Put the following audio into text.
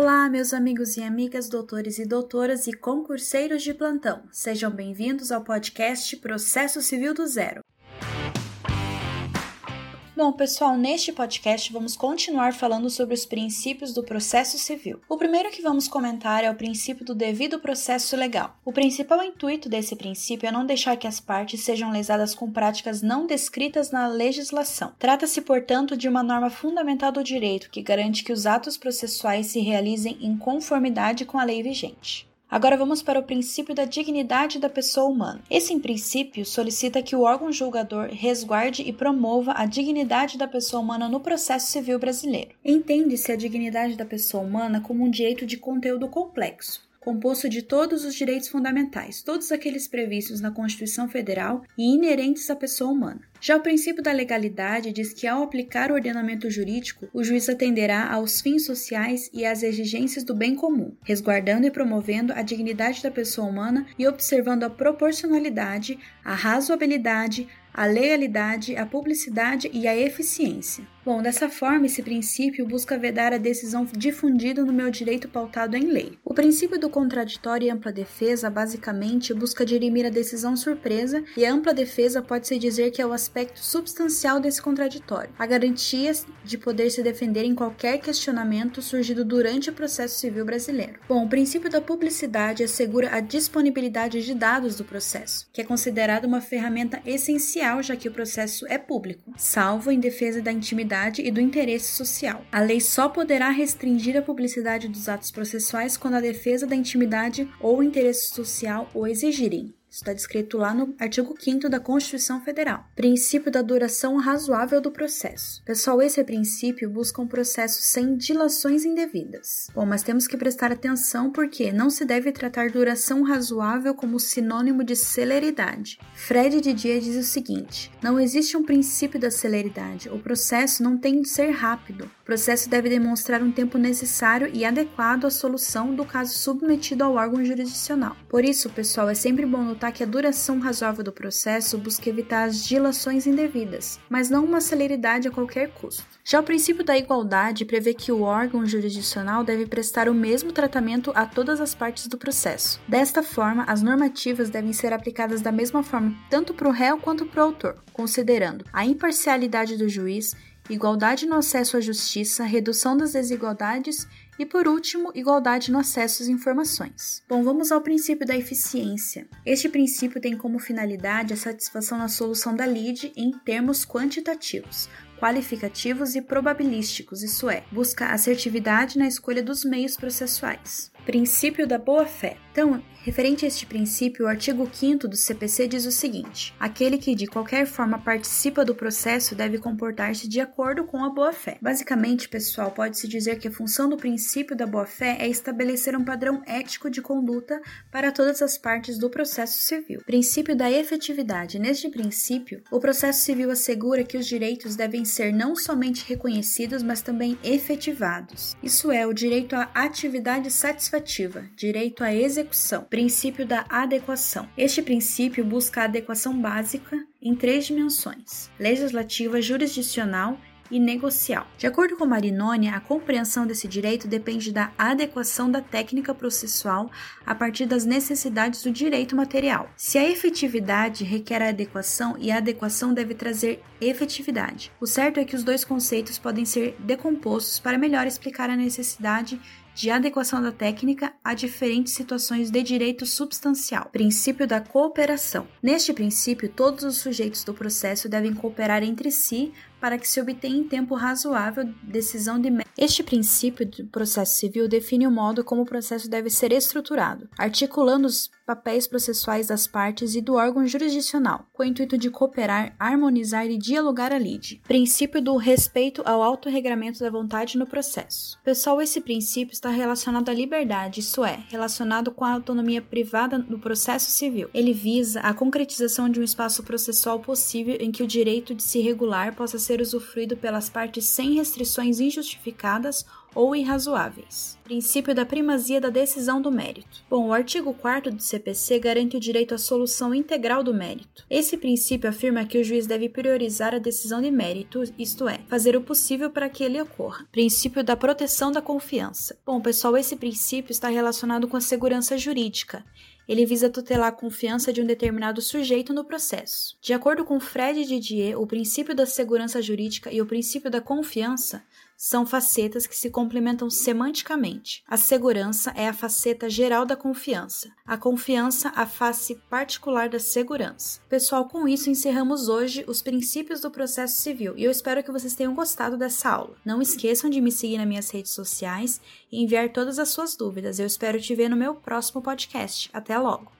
Olá, meus amigos e amigas, doutores e doutoras e concurseiros de plantão. Sejam bem-vindos ao podcast Processo Civil do Zero. Bom, pessoal, neste podcast vamos continuar falando sobre os princípios do processo civil. O primeiro que vamos comentar é o princípio do devido processo legal. O principal intuito desse princípio é não deixar que as partes sejam lesadas com práticas não descritas na legislação. Trata-se, portanto, de uma norma fundamental do direito que garante que os atos processuais se realizem em conformidade com a lei vigente. Agora vamos para o princípio da dignidade da pessoa humana. Esse princípio solicita que o órgão julgador resguarde e promova a dignidade da pessoa humana no processo civil brasileiro. Entende-se a dignidade da pessoa humana como um direito de conteúdo complexo, composto de todos os direitos fundamentais, todos aqueles previstos na Constituição Federal e inerentes à pessoa humana. Já o princípio da legalidade diz que, ao aplicar o ordenamento jurídico, o juiz atenderá aos fins sociais e às exigências do bem comum, resguardando e promovendo a dignidade da pessoa humana e observando a proporcionalidade, a razoabilidade, a legalidade, a publicidade e a eficiência. Bom, dessa forma, esse princípio busca vedar a decisão difundida no meu direito pautado em lei. O princípio do contraditório e ampla defesa basicamente busca dirimir a decisão surpresa, e a ampla defesa pode-se dizer que é o aspecto substancial desse contraditório, a garantia de poder se defender em qualquer questionamento surgido durante o processo civil brasileiro. Bom, o princípio da publicidade assegura a disponibilidade de dados do processo, que é considerado uma ferramenta essencial já que o processo é público, salvo em defesa da intimidade e do interesse social. A lei só poderá restringir a publicidade dos atos processuais quando a defesa da intimidade ou interesse social o exigirem. Está descrito lá no artigo 5 da Constituição Federal. Princípio da duração razoável do processo. Pessoal, esse princípio busca um processo sem dilações indevidas. Bom, mas temos que prestar atenção porque não se deve tratar duração razoável como sinônimo de celeridade. Fred Didier diz o seguinte: não existe um princípio da celeridade. O processo não tem de ser rápido. Processo deve demonstrar um tempo necessário e adequado à solução do caso submetido ao órgão jurisdicional. Por isso, pessoal, é sempre bom notar que a duração razoável do processo busca evitar as dilações indevidas, mas não uma celeridade a qualquer custo. Já o princípio da igualdade prevê que o órgão jurisdicional deve prestar o mesmo tratamento a todas as partes do processo. Desta forma, as normativas devem ser aplicadas da mesma forma tanto para o réu quanto para o autor, considerando a imparcialidade do juiz, igualdade no acesso à justiça, redução das desigualdades e, por último, igualdade no acesso às informações. Bom, vamos ao princípio da eficiência. Este princípio tem como finalidade a satisfação na solução da lide em termos quantitativos, qualificativos e probabilísticos, isso é, busca assertividade na escolha dos meios processuais. Princípio da boa-fé. Então, referente a este princípio, o artigo 5 do CPC diz o seguinte: aquele que de qualquer forma participa do processo deve comportar-se de acordo com a boa-fé. Basicamente, pessoal, pode-se dizer que a função do princípio da boa-fé é estabelecer um padrão ético de conduta para todas as partes do processo civil. Princípio da efetividade. Neste princípio, o processo civil assegura que os direitos devem ser não somente reconhecidos, mas também efetivados. Isso é, o direito à atividade satisfativa, direito à execução, princípio da adequação. Este princípio busca a adequação básica em três dimensões: legislativa, jurisdicional e negocial. De acordo com Marinoni, a compreensão desse direito depende da adequação da técnica processual a partir das necessidades do direito material. Se a efetividade requer a adequação e a adequação deve trazer efetividade. O certo é que os dois conceitos podem ser decompostos para melhor explicar a necessidade de adequação da técnica a diferentes situações de direito substancial. Princípio da cooperação. Neste princípio, todos os sujeitos do processo devem cooperar entre si para que se obtenha em tempo razoável decisão de Este princípio do processo civil define o modo como o processo deve ser estruturado, articulando os papéis processuais das partes e do órgão jurisdicional, com o intuito de cooperar, harmonizar e dialogar a lide. Princípio do respeito ao autorregramento da vontade no processo. Pessoal, esse princípio está relacionado à liberdade, isso é, relacionado com a autonomia privada no processo civil. Ele visa a concretização de um espaço processual possível em que o direito de se regular possa ser usufruído pelas partes sem restrições injustificadas ou irrazoáveis. Princípio da primazia da decisão do mérito. Bom, o artigo 4 do CPC garante o direito à solução integral do mérito. Esse princípio afirma que o juiz deve priorizar a decisão de mérito, isto é, fazer o possível para que ele ocorra. Princípio da proteção da confiança. Bom, pessoal, esse princípio está relacionado com a segurança jurídica ele visa tutelar a confiança de um determinado sujeito no processo. De acordo com Fred Didier, o princípio da segurança jurídica e o princípio da confiança são facetas que se complementam semanticamente. A segurança é a faceta geral da confiança, a confiança a face particular da segurança. Pessoal, com isso encerramos hoje os princípios do processo civil e eu espero que vocês tenham gostado dessa aula. Não esqueçam de me seguir nas minhas redes sociais e enviar todas as suas dúvidas. Eu espero te ver no meu próximo podcast. Até logo!